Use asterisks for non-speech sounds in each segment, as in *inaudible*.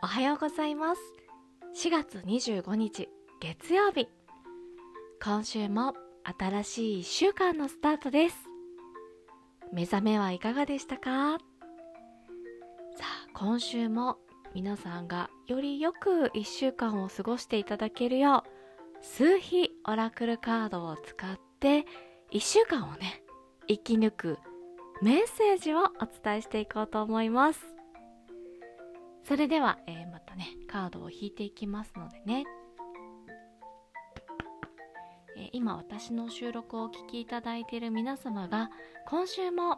おはようございます。4月25日月曜日。今週も新しい1週間のスタートです。目覚めはいかがでしたか？さあ今週も皆さんがよりよく1週間を過ごしていただけるよう数比オラクルカードを使って1週間をね生き抜くメッセージをお伝えしていこうと思います。それでは、えー、またねカードを引いていきますのでね、えー、今私の収録をお聴きいただいている皆様が今週も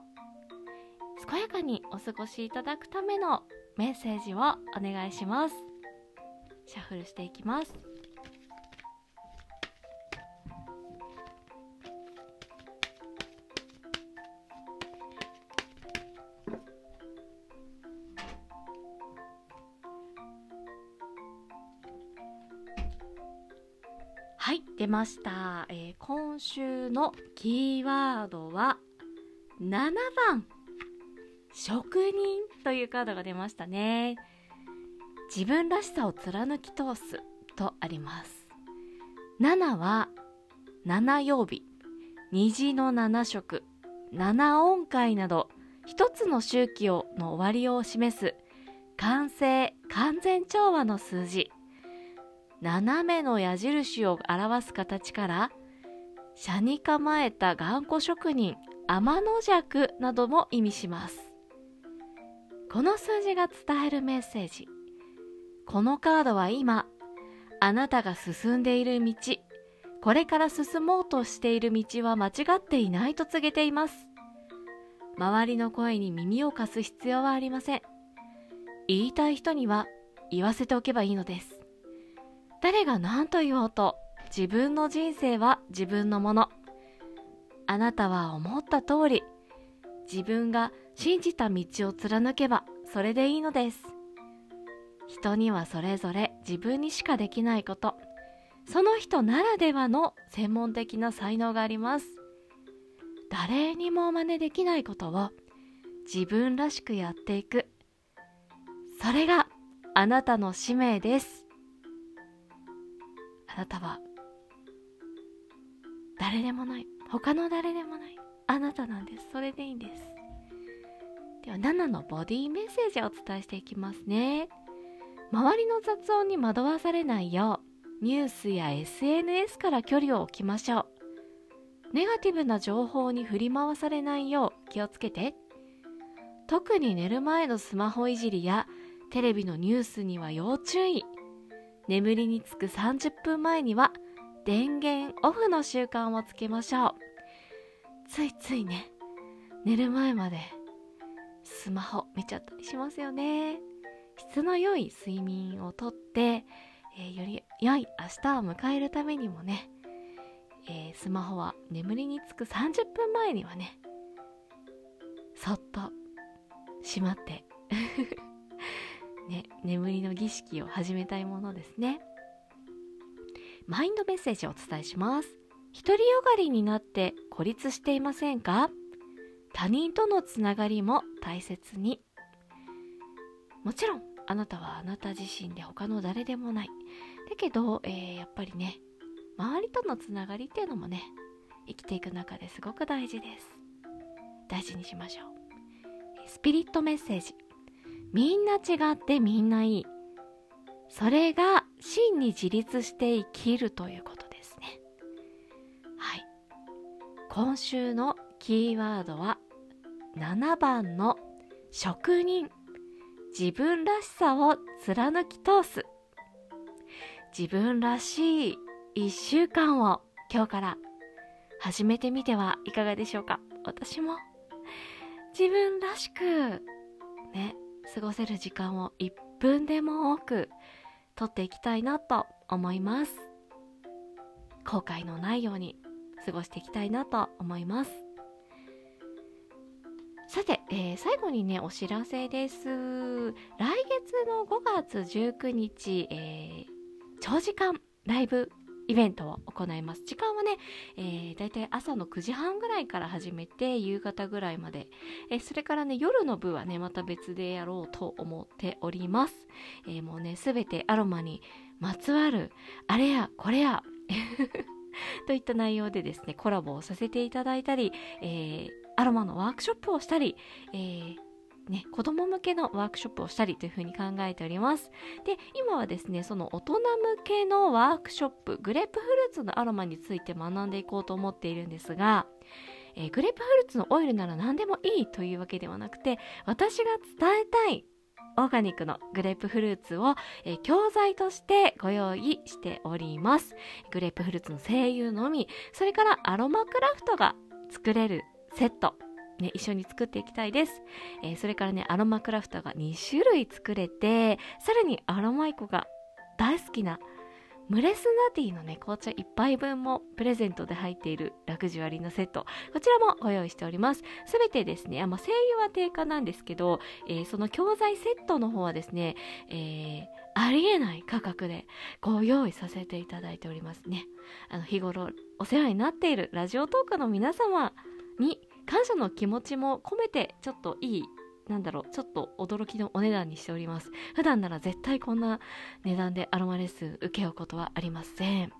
健やかにお過ごしいただくためのメッセージをお願いします。シャッフルしていきます。出ました、えー、今週のキーワードは7番職人というカードが出ましたね。自分らしさを貫き通すとあります。7は7曜日虹の7色7音階など一つの周期をの終わりを示す完成完全調和の数字。斜めの矢印を表す形から車に構えた頑固職人天の弱なども意味します。この数字が伝えるメッセージ。このカードは今あなたが進んでいる道これから進もうとしている道は間違っていないと告げています。周りの声に耳を貸す必要はありません。言いたい人には言わせておけばいいのです。誰が何と言おうと自分の人生は自分のもの。あなたは思った通り自分が信じた道を貫けばそれでいいのです。人にはそれぞれ自分にしかできないこと。その人ならではの専門的な才能があります。誰にも真似できないことを自分らしくやっていく。それがあなたの使命です。なたは誰でもない。他の誰でもない。あなたなんです。それでいいんです。では7のボディメッセージをお伝えしていきますね。周りの雑音に惑わされないようニュースや SNS から距離を置きましょう。ネガティブな情報に振り回されないよう気をつけて。特に寝る前のスマホいじりやテレビのニュースには要注意。眠りにつく30分前には電源オフの習慣をつけましょう。ついついね寝る前までスマホ見ちゃったりしますよね。質の良い睡眠をとって、えー、より良い明日を迎えるためにもね、えー、スマホは眠りにつく30分前にはねそっとしまって。ね、眠りの儀式を始めたいものですね。マインドメッセージをお伝えします。独りよがりになって孤立していませんか？他人とのつながりも大切に。もちろんあなたはあなた自身で他の誰でもない。だけど、えー、やっぱりね周りとのつながりっていうのもね生きていく中ですごく大事です。大事にしましょう。スピリットメッセージ。みんな違ってみんないい。それが真に自立して生きるということですね。はい。今週のキーワードは7番の職人。自分らしさを貫き通す。自分らしい1週間を今日から始めてみてはいかがでしょうか。私も。自分らしくね。過ごせる時間を1分でも多く取っていきたいなと思います後悔のないように過ごしていきたいなと思いますさて、えー、最後にね、お知らせです。来月の5月19日、えー、長時間ライブイベントを行います。時間はね、えー、だいたい朝の9時半ぐらいから始めて夕方ぐらいまで、えー、それからね夜の部はねまた別でやろうと思っております、えー、もうねすべてアロマにまつわるあれやこれや *laughs* といった内容でですねコラボをさせていただいたり、えー、アロマのワークショップをしたり、えーね、子供向けのワークショップをしたりというふうに考えております。で、今はですね、その大人向けのワークショップ、グレープフルーツのアロマについて学んでいこうと思っているんですが、えー、グレープフルーツのオイルなら何でもいいというわけではなくて、私が伝えたいオーガニックのグレープフルーツを、えー、教材としてご用意しております。グレープフルーツの精油のみ、それからアロマクラフトが作れるセット、ね、一緒に作っていきたいです。えー、それからね、アロマクラフトが2種類作れて、さらにアロマイコが大好きなムレスナティのね、紅茶1杯分もプレゼントで入っているラグジュアリーなセット。こちらもご用意しております。すべてですね、あまあ、声優は定価なんですけど、えー、その教材セットの方はですね、えー、ありえない価格でご用意させていただいておりますね。あの、日頃お世話になっているラジオトークの皆様に感謝の気持ちも込めてちょっといいなんだろう、ちょっと驚きのお値段にしております。普段なら絶対こんな値段でアロマレッスン受けようことはありません。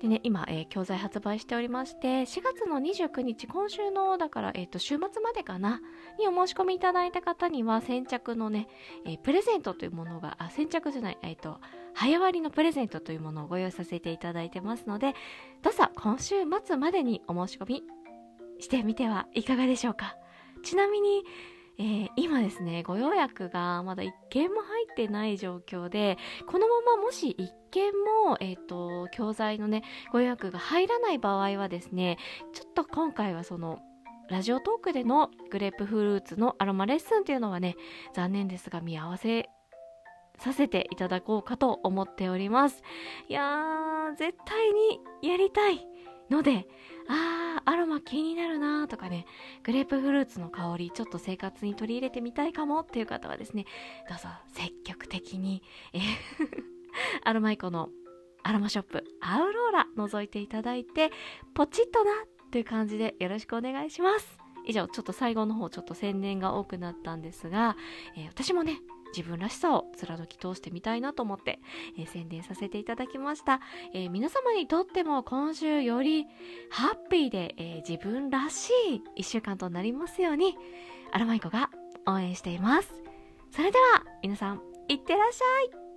でね、今、えー、教材発売しておりまして、4月の29日、今週の、だから、えっ、ー、と、週末までかな、にお申し込みいただいた方には、先着のね、えー、プレゼントというものが、あ、先着じゃない、えっ、と、早割りのプレゼントというものをご用意させていただいてますので、どうぞ、今週末までにお申し込みしてみてはいかがでしょうか。ちなみに、えー、今ですね、ご予約がまだ1件も入ってない状況で、このままもし1件も、え、ー、と、教材のね、ご予約が入らない場合はですね、ちょっと今回はその、ラジオトークでのグレープフルーツのアロマレッスンっていうのはね、残念ですが見合わせさせていただこうかと思っております。いやー、絶対にやりたいので、アロマ気になるなとかね、グレープフルーツの香り、ちょっと生活に取り入れてみたいかもっていう方はですね、どうぞ積極的に、*laughs* アロマイコのアロマショップ、アウローラ覗いていただいて、ポチッとなっていう感じでよろしくお願いします。以上、ちょっと最後の方、ちょっと宣伝が多くなったんですが、えー、私もね、自分らしさを貫き通してみたいなと思って、えー、宣伝させていただきました、えー、皆様にとっても今週よりハッピーで、えー、自分らしい1週間となりますようにアラマイコが応援しています。それでは皆さんいってらっしゃい。